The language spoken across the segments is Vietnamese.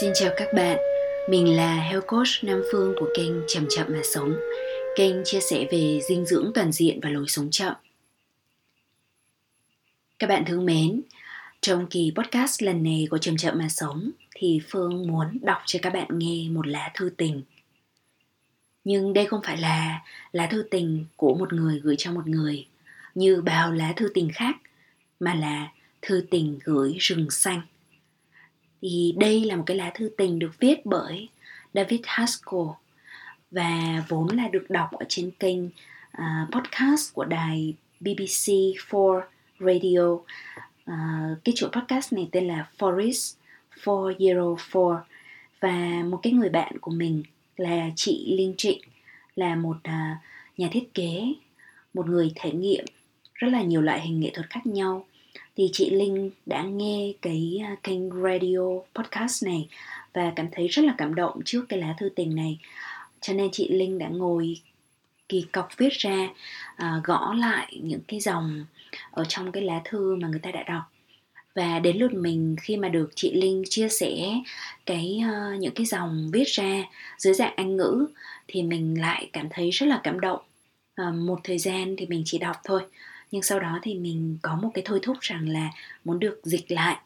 Xin chào các bạn, mình là Health Coach Nam Phương của kênh Chậm Chậm Mà Sống. Kênh chia sẻ về dinh dưỡng toàn diện và lối sống chậm. Các bạn thương mến, trong kỳ podcast lần này của Chậm Chậm Mà Sống thì Phương muốn đọc cho các bạn nghe một lá thư tình. Nhưng đây không phải là lá thư tình của một người gửi cho một người như bao lá thư tình khác mà là thư tình gửi rừng xanh thì đây là một cái lá thư tình được viết bởi David Haskell và vốn là được đọc ở trên kênh uh, podcast của đài BBC 4 Radio. Uh, cái chuỗi podcast này tên là Forest 404 và một cái người bạn của mình là chị Linh Trịnh là một uh, nhà thiết kế, một người thể nghiệm rất là nhiều loại hình nghệ thuật khác nhau thì chị Linh đã nghe cái à, kênh radio podcast này và cảm thấy rất là cảm động trước cái lá thư tình này. Cho nên chị Linh đã ngồi kỳ cọc viết ra à, gõ lại những cái dòng ở trong cái lá thư mà người ta đã đọc. Và đến lượt mình khi mà được chị Linh chia sẻ cái uh, những cái dòng viết ra dưới dạng Anh ngữ thì mình lại cảm thấy rất là cảm động. À, một thời gian thì mình chỉ đọc thôi nhưng sau đó thì mình có một cái thôi thúc rằng là muốn được dịch lại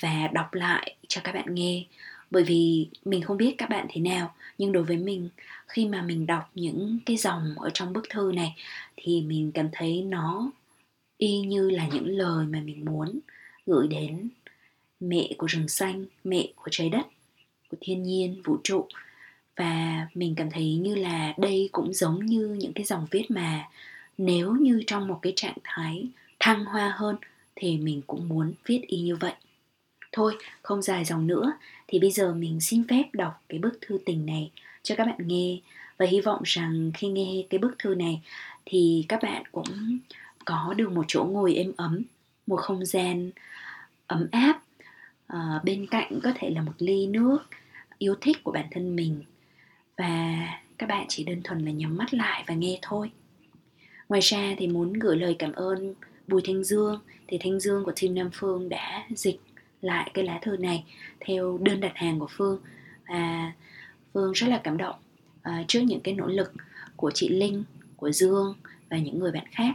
và đọc lại cho các bạn nghe. Bởi vì mình không biết các bạn thế nào, nhưng đối với mình, khi mà mình đọc những cái dòng ở trong bức thư này thì mình cảm thấy nó y như là những lời mà mình muốn gửi đến mẹ của rừng xanh, mẹ của trái đất, của thiên nhiên, vũ trụ. Và mình cảm thấy như là đây cũng giống như những cái dòng viết mà nếu như trong một cái trạng thái thăng hoa hơn thì mình cũng muốn viết y như vậy. Thôi không dài dòng nữa thì bây giờ mình xin phép đọc cái bức thư tình này cho các bạn nghe. Và hy vọng rằng khi nghe cái bức thư này thì các bạn cũng có được một chỗ ngồi êm ấm một không gian ấm áp à, bên cạnh có thể là một ly nước yêu thích của bản thân mình. Và các bạn chỉ đơn thuần là nhắm mắt lại và nghe thôi. Ngoài ra thì muốn gửi lời cảm ơn Bùi Thanh Dương thì Thanh Dương của team Nam Phương đã dịch lại cái lá thư này theo đơn đặt hàng của Phương và Phương rất là cảm động uh, trước những cái nỗ lực của chị Linh, của Dương và những người bạn khác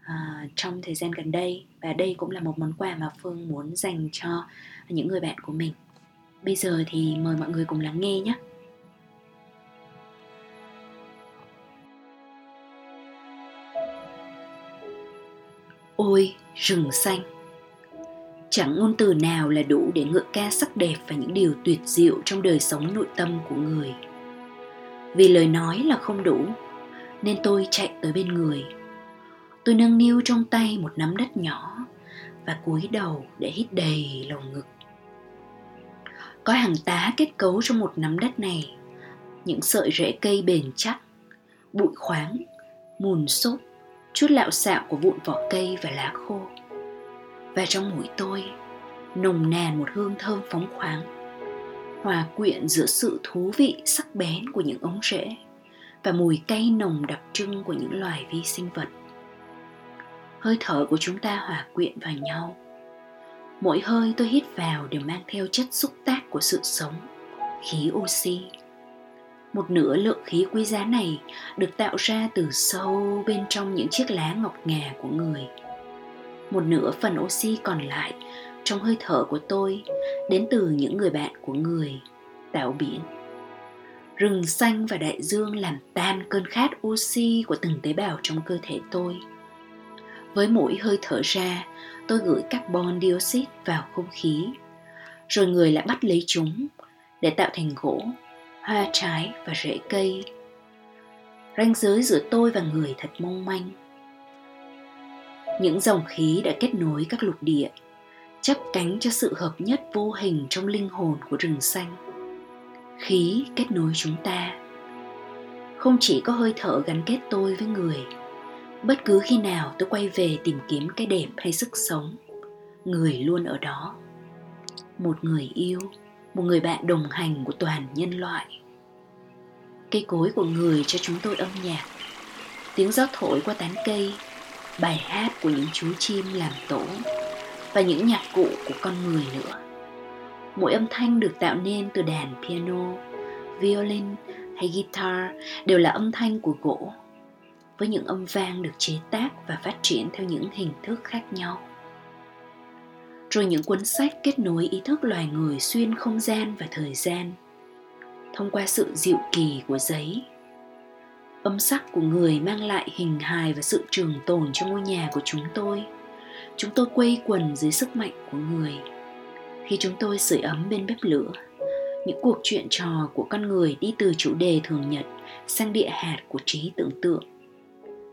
uh, trong thời gian gần đây và đây cũng là một món quà mà Phương muốn dành cho những người bạn của mình. Bây giờ thì mời mọi người cùng lắng nghe nhé. Ôi, rừng xanh Chẳng ngôn từ nào là đủ để ngợi ca sắc đẹp và những điều tuyệt diệu trong đời sống nội tâm của người. Vì lời nói là không đủ, nên tôi chạy tới bên người. Tôi nâng niu trong tay một nắm đất nhỏ và cúi đầu để hít đầy lồng ngực. Có hàng tá kết cấu trong một nắm đất này, những sợi rễ cây bền chắc, bụi khoáng, mùn xốp chút lạo xạo của vụn vỏ cây và lá khô. Và trong mũi tôi, nồng nàn một hương thơm phóng khoáng, hòa quyện giữa sự thú vị sắc bén của những ống rễ và mùi cay nồng đặc trưng của những loài vi sinh vật. Hơi thở của chúng ta hòa quyện vào nhau. Mỗi hơi tôi hít vào đều mang theo chất xúc tác của sự sống, khí oxy một nửa lượng khí quý giá này được tạo ra từ sâu bên trong những chiếc lá ngọc ngà của người. Một nửa phần oxy còn lại trong hơi thở của tôi đến từ những người bạn của người, tạo biển. Rừng xanh và đại dương làm tan cơn khát oxy của từng tế bào trong cơ thể tôi. Với mỗi hơi thở ra, tôi gửi carbon dioxide vào không khí, rồi người lại bắt lấy chúng để tạo thành gỗ hoa trái và rễ cây. Ranh giới giữa tôi và người thật mong manh. Những dòng khí đã kết nối các lục địa, chấp cánh cho sự hợp nhất vô hình trong linh hồn của rừng xanh. Khí kết nối chúng ta. Không chỉ có hơi thở gắn kết tôi với người, bất cứ khi nào tôi quay về tìm kiếm cái đẹp hay sức sống, người luôn ở đó. Một người yêu một người bạn đồng hành của toàn nhân loại. Cây cối của người cho chúng tôi âm nhạc. Tiếng gió thổi qua tán cây, bài hát của những chú chim làm tổ, và những nhạc cụ của con người nữa. Mỗi âm thanh được tạo nên từ đàn piano, violin hay guitar đều là âm thanh của gỗ, với những âm vang được chế tác và phát triển theo những hình thức khác nhau rồi những cuốn sách kết nối ý thức loài người xuyên không gian và thời gian, thông qua sự dịu kỳ của giấy. Âm sắc của người mang lại hình hài và sự trường tồn cho ngôi nhà của chúng tôi. Chúng tôi quây quần dưới sức mạnh của người. Khi chúng tôi sưởi ấm bên bếp lửa, những cuộc chuyện trò của con người đi từ chủ đề thường nhật sang địa hạt của trí tưởng tượng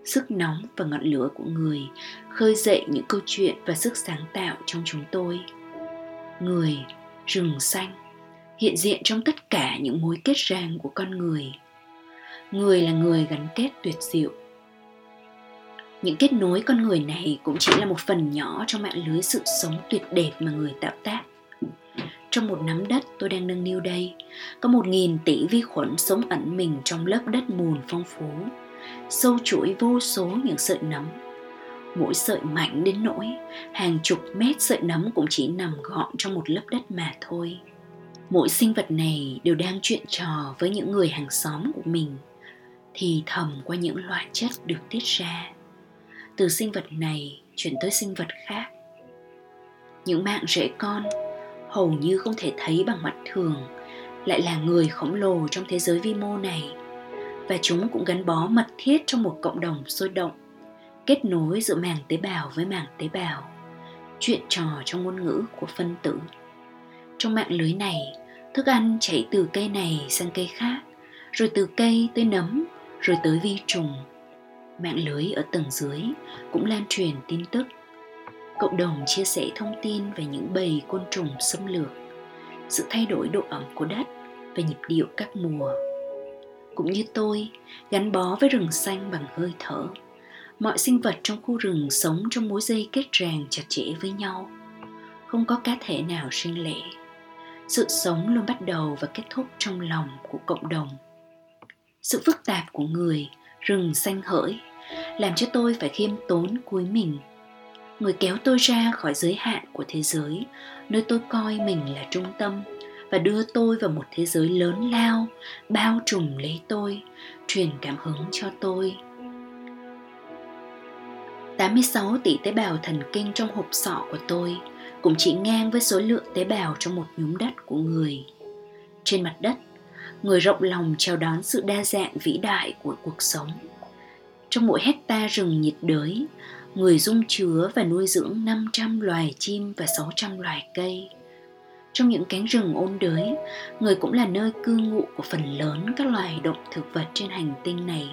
sức nóng và ngọn lửa của người khơi dậy những câu chuyện và sức sáng tạo trong chúng tôi. Người, rừng xanh, hiện diện trong tất cả những mối kết ràng của con người. Người là người gắn kết tuyệt diệu. Những kết nối con người này cũng chỉ là một phần nhỏ trong mạng lưới sự sống tuyệt đẹp mà người tạo tác. Trong một nắm đất tôi đang nâng niu đây, có một nghìn tỷ vi khuẩn sống ẩn mình trong lớp đất mùn phong phú sâu chuỗi vô số những sợi nấm. Mỗi sợi mạnh đến nỗi, hàng chục mét sợi nấm cũng chỉ nằm gọn trong một lớp đất mà thôi. Mỗi sinh vật này đều đang chuyện trò với những người hàng xóm của mình, thì thầm qua những loại chất được tiết ra. Từ sinh vật này chuyển tới sinh vật khác. Những mạng rễ con hầu như không thể thấy bằng mắt thường, lại là người khổng lồ trong thế giới vi mô này và chúng cũng gắn bó mật thiết trong một cộng đồng sôi động, kết nối giữa màng tế bào với màng tế bào, chuyện trò trong ngôn ngữ của phân tử. Trong mạng lưới này, thức ăn chảy từ cây này sang cây khác, rồi từ cây tới nấm, rồi tới vi trùng. Mạng lưới ở tầng dưới cũng lan truyền tin tức. Cộng đồng chia sẻ thông tin về những bầy côn trùng xâm lược, sự thay đổi độ ẩm của đất và nhịp điệu các mùa cũng như tôi, gắn bó với rừng xanh bằng hơi thở. Mọi sinh vật trong khu rừng sống trong mối dây kết ràng chặt chẽ với nhau. Không có cá thể nào riêng lẻ. Sự sống luôn bắt đầu và kết thúc trong lòng của cộng đồng. Sự phức tạp của người, rừng xanh hỡi, làm cho tôi phải khiêm tốn cúi mình. Người kéo tôi ra khỏi giới hạn của thế giới, nơi tôi coi mình là trung tâm và đưa tôi vào một thế giới lớn lao bao trùm lấy tôi truyền cảm hứng cho tôi 86 tỷ tế bào thần kinh trong hộp sọ của tôi cũng chỉ ngang với số lượng tế bào trong một nhúm đất của người. Trên mặt đất, người rộng lòng chào đón sự đa dạng vĩ đại của cuộc sống. Trong mỗi hecta rừng nhiệt đới, người dung chứa và nuôi dưỡng 500 loài chim và 600 loài cây. Trong những cánh rừng ôn đới, người cũng là nơi cư ngụ của phần lớn các loài động thực vật trên hành tinh này.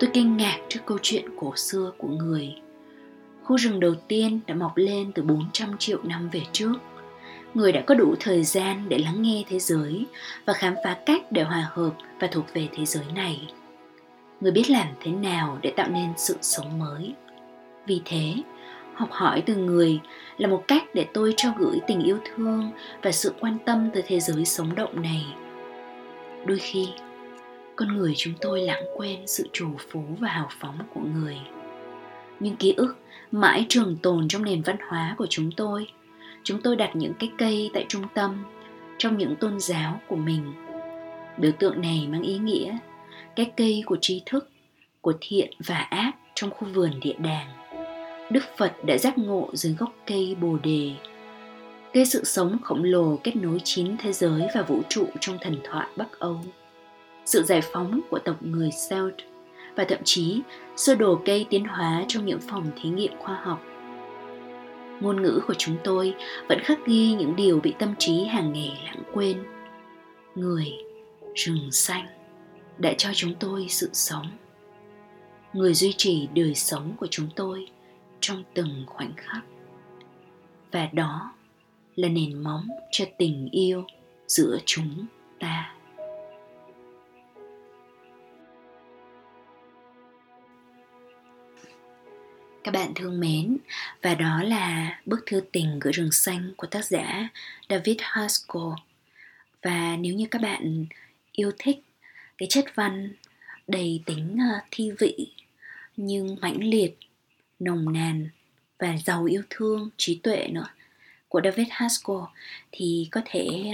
Tôi kinh ngạc trước câu chuyện cổ xưa của người. Khu rừng đầu tiên đã mọc lên từ 400 triệu năm về trước. Người đã có đủ thời gian để lắng nghe thế giới và khám phá cách để hòa hợp và thuộc về thế giới này. Người biết làm thế nào để tạo nên sự sống mới. Vì thế, học hỏi từ người là một cách để tôi trao gửi tình yêu thương và sự quan tâm tới thế giới sống động này. Đôi khi, con người chúng tôi lãng quên sự trù phú và hào phóng của người. Nhưng ký ức mãi trường tồn trong nền văn hóa của chúng tôi. Chúng tôi đặt những cái cây tại trung tâm, trong những tôn giáo của mình. Biểu tượng này mang ý nghĩa, cái cây của tri thức, của thiện và ác trong khu vườn địa đàng. Đức Phật đã giác ngộ dưới gốc cây Bồ đề. Cây sự sống khổng lồ kết nối chín thế giới và vũ trụ trong thần thoại Bắc Âu. Sự giải phóng của tộc người Celt và thậm chí sơ đồ cây tiến hóa trong những phòng thí nghiệm khoa học. Ngôn ngữ của chúng tôi vẫn khắc ghi những điều bị tâm trí hàng ngày lãng quên. Người, rừng xanh đã cho chúng tôi sự sống. Người duy trì đời sống của chúng tôi – trong từng khoảnh khắc. Và đó là nền móng cho tình yêu giữa chúng ta. Các bạn thương mến, và đó là bức thư tình gửi rừng xanh của tác giả David Haskell. Và nếu như các bạn yêu thích cái chất văn đầy tính ờ, thi vị nhưng mãnh liệt nồng nàn và giàu yêu thương trí tuệ nữa của David Haskell thì có thể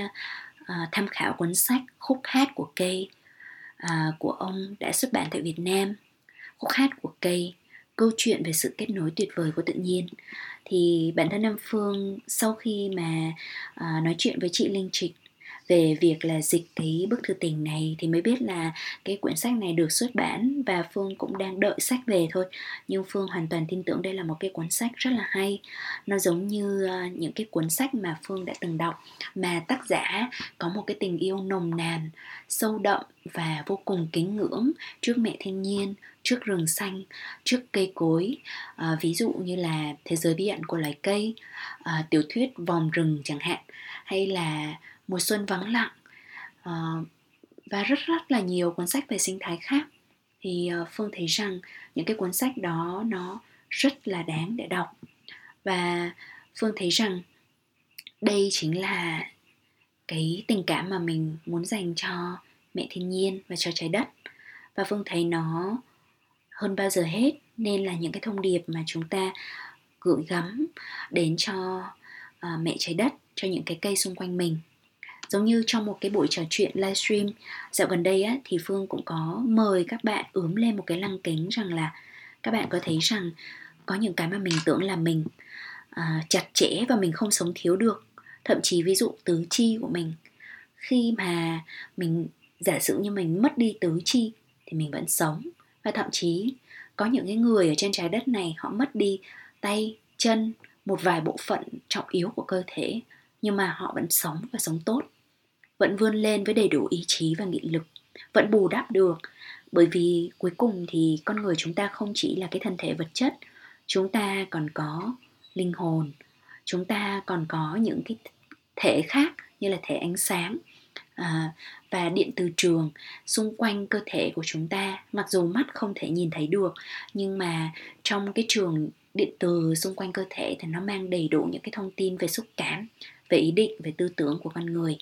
uh, tham khảo cuốn sách Khúc hát của cây uh, của ông đã xuất bản tại Việt Nam. Khúc hát của cây, câu chuyện về sự kết nối tuyệt vời của tự nhiên. Thì bản thân Nam Phương sau khi mà uh, nói chuyện với chị Linh Trịch về việc là dịch cái bức thư tình này thì mới biết là cái quyển sách này được xuất bản và Phương cũng đang đợi sách về thôi. Nhưng Phương hoàn toàn tin tưởng đây là một cái cuốn sách rất là hay. Nó giống như ờ, những cái cuốn sách mà Phương đã từng đọc mà tác giả có một cái tình yêu nồng nàn sâu đậm và vô cùng kính ngưỡng trước mẹ thiên nhiên trước rừng xanh trước cây cối. À, ví dụ như là thế giới bí ẩn của loài cây à, tiểu thuyết vòng rừng chẳng hạn hay là mùa xuân vắng lặng. Uh, và rất rất là nhiều cuốn sách về sinh thái khác. Thì uh, phương thấy rằng những cái cuốn sách đó nó rất là đáng để đọc. Và phương thấy rằng đây chính là cái tình cảm mà mình muốn dành cho mẹ thiên nhiên và cho trái đất. Và phương thấy nó hơn bao giờ hết nên là những cái thông điệp mà chúng ta gửi gắm đến cho uh, mẹ trái đất cho những cái cây xung quanh mình giống như trong một cái buổi trò chuyện livestream dạo gần đây á, thì phương cũng có mời các bạn ướm lên một cái lăng kính rằng là các bạn có thấy rằng có những cái mà mình tưởng là mình à, chặt chẽ và mình không sống thiếu được. Thậm chí ví dụ tứ chi của mình khi mà mình giả sử như mình mất đi tứ chi thì mình vẫn sống. Và thậm chí có những cái người ở trên trái đất này họ mất đi tay chân một vài bộ phận trọng yếu của cơ thể nhưng mà họ vẫn sống và sống tốt vẫn vươn lên với đầy đủ ý chí và nghị lực vẫn bù đắp được. Bởi vì cuối cùng thì con người chúng ta không chỉ là cái thân thể vật chất chúng ta còn có linh hồn chúng ta còn có những cái thể khác như là thể ánh sáng à, và điện từ trường xung quanh cơ thể của chúng ta. Mặc dù mắt không thể nhìn thấy được nhưng mà trong cái trường điện từ xung quanh cơ thể thì nó mang đầy đủ những cái thông tin về xúc cảm về ý định về tư tưởng của con người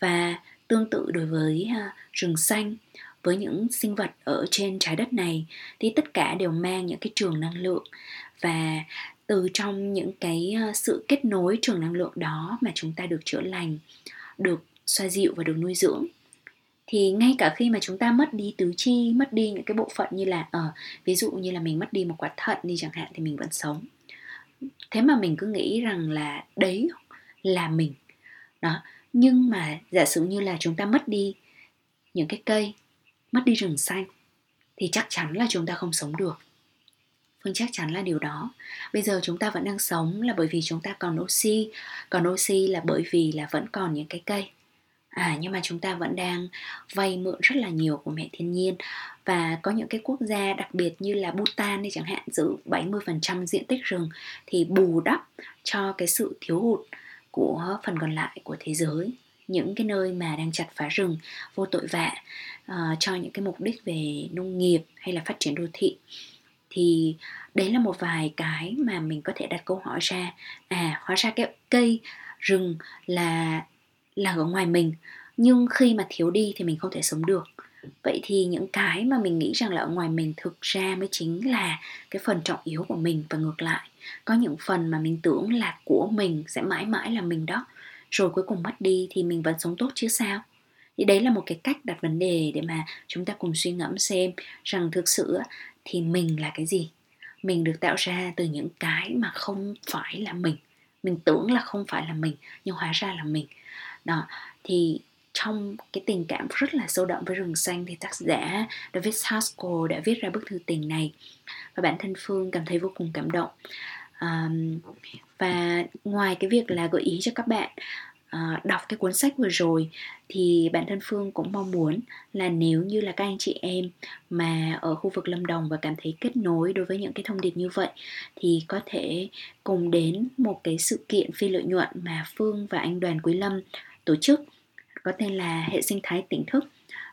và tương tự đối với à, rừng xanh với những sinh vật ở trên trái đất này thì tất cả đều mang những cái trường năng lượng. Và từ trong những cái à, sự kết nối trường năng lượng đó mà chúng ta được chữa lành được xoa dịu và được nuôi dưỡng thì ngay cả khi mà chúng ta mất đi tứ chi mất đi những cái bộ phận như là ở uh, ví dụ như là mình mất đi một quả thận đi chẳng hạn thì mình vẫn sống. Thế mà mình cứ nghĩ rằng là đấy là mình. Đó nhưng mà giả sử như là chúng ta mất đi những cái cây, mất đi rừng xanh, thì chắc chắn là chúng ta không sống được. Phương chắc chắn là điều đó. Bây giờ chúng ta vẫn đang sống là bởi vì chúng ta còn oxy còn oxy là bởi vì là vẫn còn những cái cây. À nhưng mà chúng ta vẫn đang vay mượn rất là nhiều của mẹ thiên nhiên. Và có những cái quốc gia, đặc biệt như là Bhutan đi chẳng hạn, giữ 70% diện tích rừng, thì bù đắp cho cái sự thiếu hụt của phần còn lại của thế giới những cái nơi mà đang chặt phá rừng vô tội vạ uh, cho những cái mục đích về nông nghiệp hay là phát triển đô thị. Thì đấy là một vài cái mà mình có thể đặt câu hỏi ra. À hóa ra cái cây rừng là là ở ngoài mình nhưng khi mà thiếu đi thì mình không thể sống được. Vậy thì những cái mà mình nghĩ rằng là ở ngoài mình thực ra mới chính là cái phần trọng yếu của mình và ngược lại có những phần mà mình tưởng là của mình sẽ mãi mãi là mình đó. Rồi cuối cùng mất đi thì mình vẫn sống tốt chứ sao? Thì đấy là một cái cách đặt vấn đề để mà chúng ta cùng suy ngẫm xem rằng thực sự thì mình là cái gì? Mình được tạo ra từ những cái mà không phải là mình. Mình tưởng là không phải là mình, nhưng hóa ra là mình. Đó, thì trong cái tình cảm rất là sâu đậm với rừng xanh thì tác giả David Haskell đã viết ra bức thư tình này. Và bản thân Phương cảm thấy vô cùng cảm động um, và ngoài cái việc là gợi ý cho các bạn uh, đọc cái cuốn sách vừa rồi thì bản thân Phương cũng mong muốn là nếu như là các anh chị em mà ở khu vực Lâm Đồng và cảm thấy kết nối đối với những cái thông điệp như vậy thì có thể cùng đến một cái sự kiện phi lợi nhuận mà Phương và anh Đoàn Quý Lâm tổ chức có tên là hệ sinh thái tỉnh thức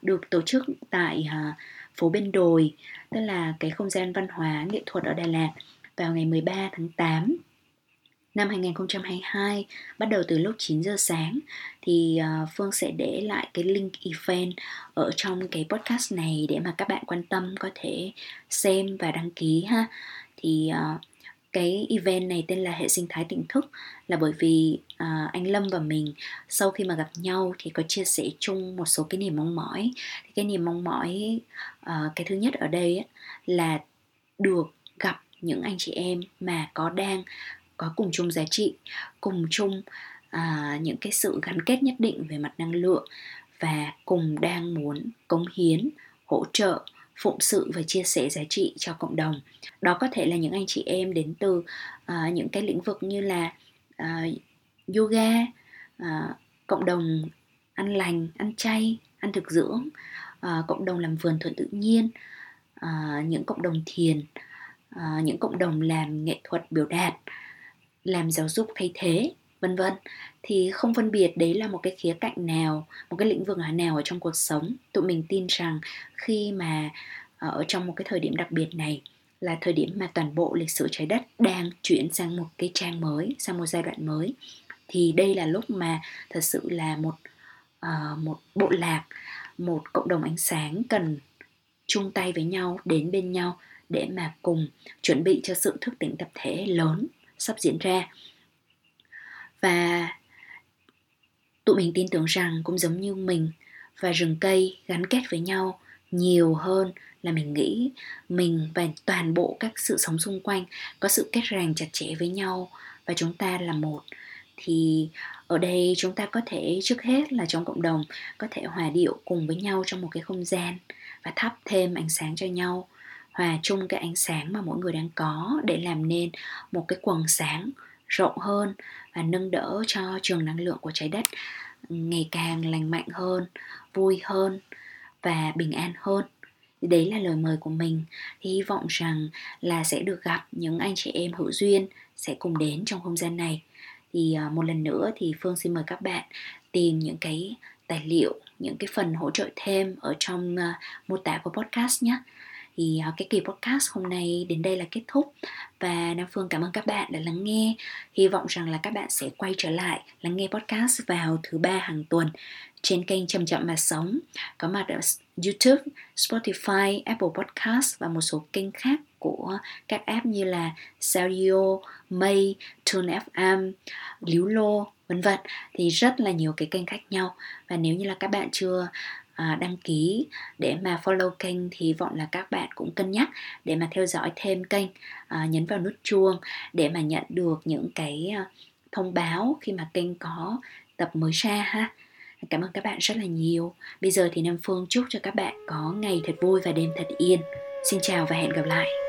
được tổ chức tại uh, phố bên đồi tức là cái không gian văn hóa nghệ thuật ở Đà Lạt vào ngày 13 tháng 8 năm 2022 bắt đầu từ lúc 9 giờ sáng thì ờ, Phương sẽ để lại cái link event ở trong cái podcast này để mà các bạn quan tâm có thể xem và đăng ký ha. Thì ờ, cái event này tên là hệ sinh thái tỉnh thức là bởi vì uh, anh Lâm và mình sau khi mà gặp nhau thì có chia sẻ chung một số cái niềm mong mỏi. Thì cái niềm mong mỏi uh, cái thứ nhất ở đây là được gặp những anh chị em mà có đang có cùng chung giá trị cùng chung à, những cái sự gắn kết nhất định về mặt năng lượng và cùng đang muốn cống hiến hỗ trợ phụng sự và chia sẻ giá trị cho cộng đồng. Đó có thể là những anh chị em đến từ uh, những cái lĩnh vực như là uh, yoga uh, cộng đồng ăn lành ăn chay ăn thực dưỡng uh, cộng đồng làm vườn thuận tự nhiên uh, những cộng đồng thiền uh, những cộng đồng làm nghệ thuật biểu đạt làm giáo dục thay thế vân vân. Thì không phân biệt đấy là một cái khía cạnh nào một cái lĩnh vực nào ở trong cuộc sống. Tụi mình tin rằng khi mà ở trong một cái thời điểm đặc biệt này là thời điểm mà toàn bộ lịch sử trái đất đang chuyển sang một cái trang mới sang một giai đoạn mới. Thì đây là lúc mà thật sự là một uh, một bộ lạc một cộng đồng ánh sáng cần chung tay với nhau đến bên nhau để mà cùng chuẩn bị cho sự thức tỉnh tập thể lớn sắp diễn ra. Và tụi mình tin tưởng rằng cũng giống như mình và rừng cây gắn kết với nhau nhiều hơn là mình nghĩ. Mình và toàn bộ các sự sống xung quanh có sự kết ràng chặt chẽ với nhau và chúng ta là một. Thì ở đây chúng ta có thể trước hết là trong cộng đồng có thể hòa điệu cùng với nhau trong một cái không gian và thắp thêm ánh sáng cho nhau hòa chung cái ánh sáng mà mỗi người đang có để làm nên một cái quần sáng rộng hơn và nâng đỡ cho trường năng lượng của trái đất ngày càng lành mạnh hơn, vui hơn và bình an hơn. Đấy là lời mời của mình. Hy vọng rằng là sẽ được gặp những anh chị em hữu duyên sẽ cùng đến trong không gian này. Thì à, một lần nữa thì phương xin mời các bạn tìm những cái tài liệu, những cái phần hỗ trợ thêm ở trong à, mô tả của podcast nhé thì ờ, cái kỳ podcast hôm nay đến đây là kết thúc. Và Nam Phương cảm ơn các bạn đã lắng nghe. Hy vọng rằng là các bạn sẽ quay trở lại lắng nghe podcast vào thứ ba hàng tuần trên kênh chậm chậm mà sống. Có mặt ở YouTube, Spotify, Apple Podcast và một số kênh khác của các app như là Saudio, May, Tune FM, Liu Lô, vân vân. Thì rất là nhiều cái kênh khác nhau. Và nếu như là các bạn chưa à, đăng ký. Để mà follow kênh thì vọng là các bạn cũng cân nhắc để mà theo dõi thêm kênh à, nhấn vào nút chuông để mà nhận được những cái à, thông báo khi mà kênh có tập mới ra ha. Cảm ơn các bạn rất là nhiều. Bây giờ thì nam phương chúc cho các bạn có ngày thật vui và đêm thật yên. Xin chào và hẹn gặp lại.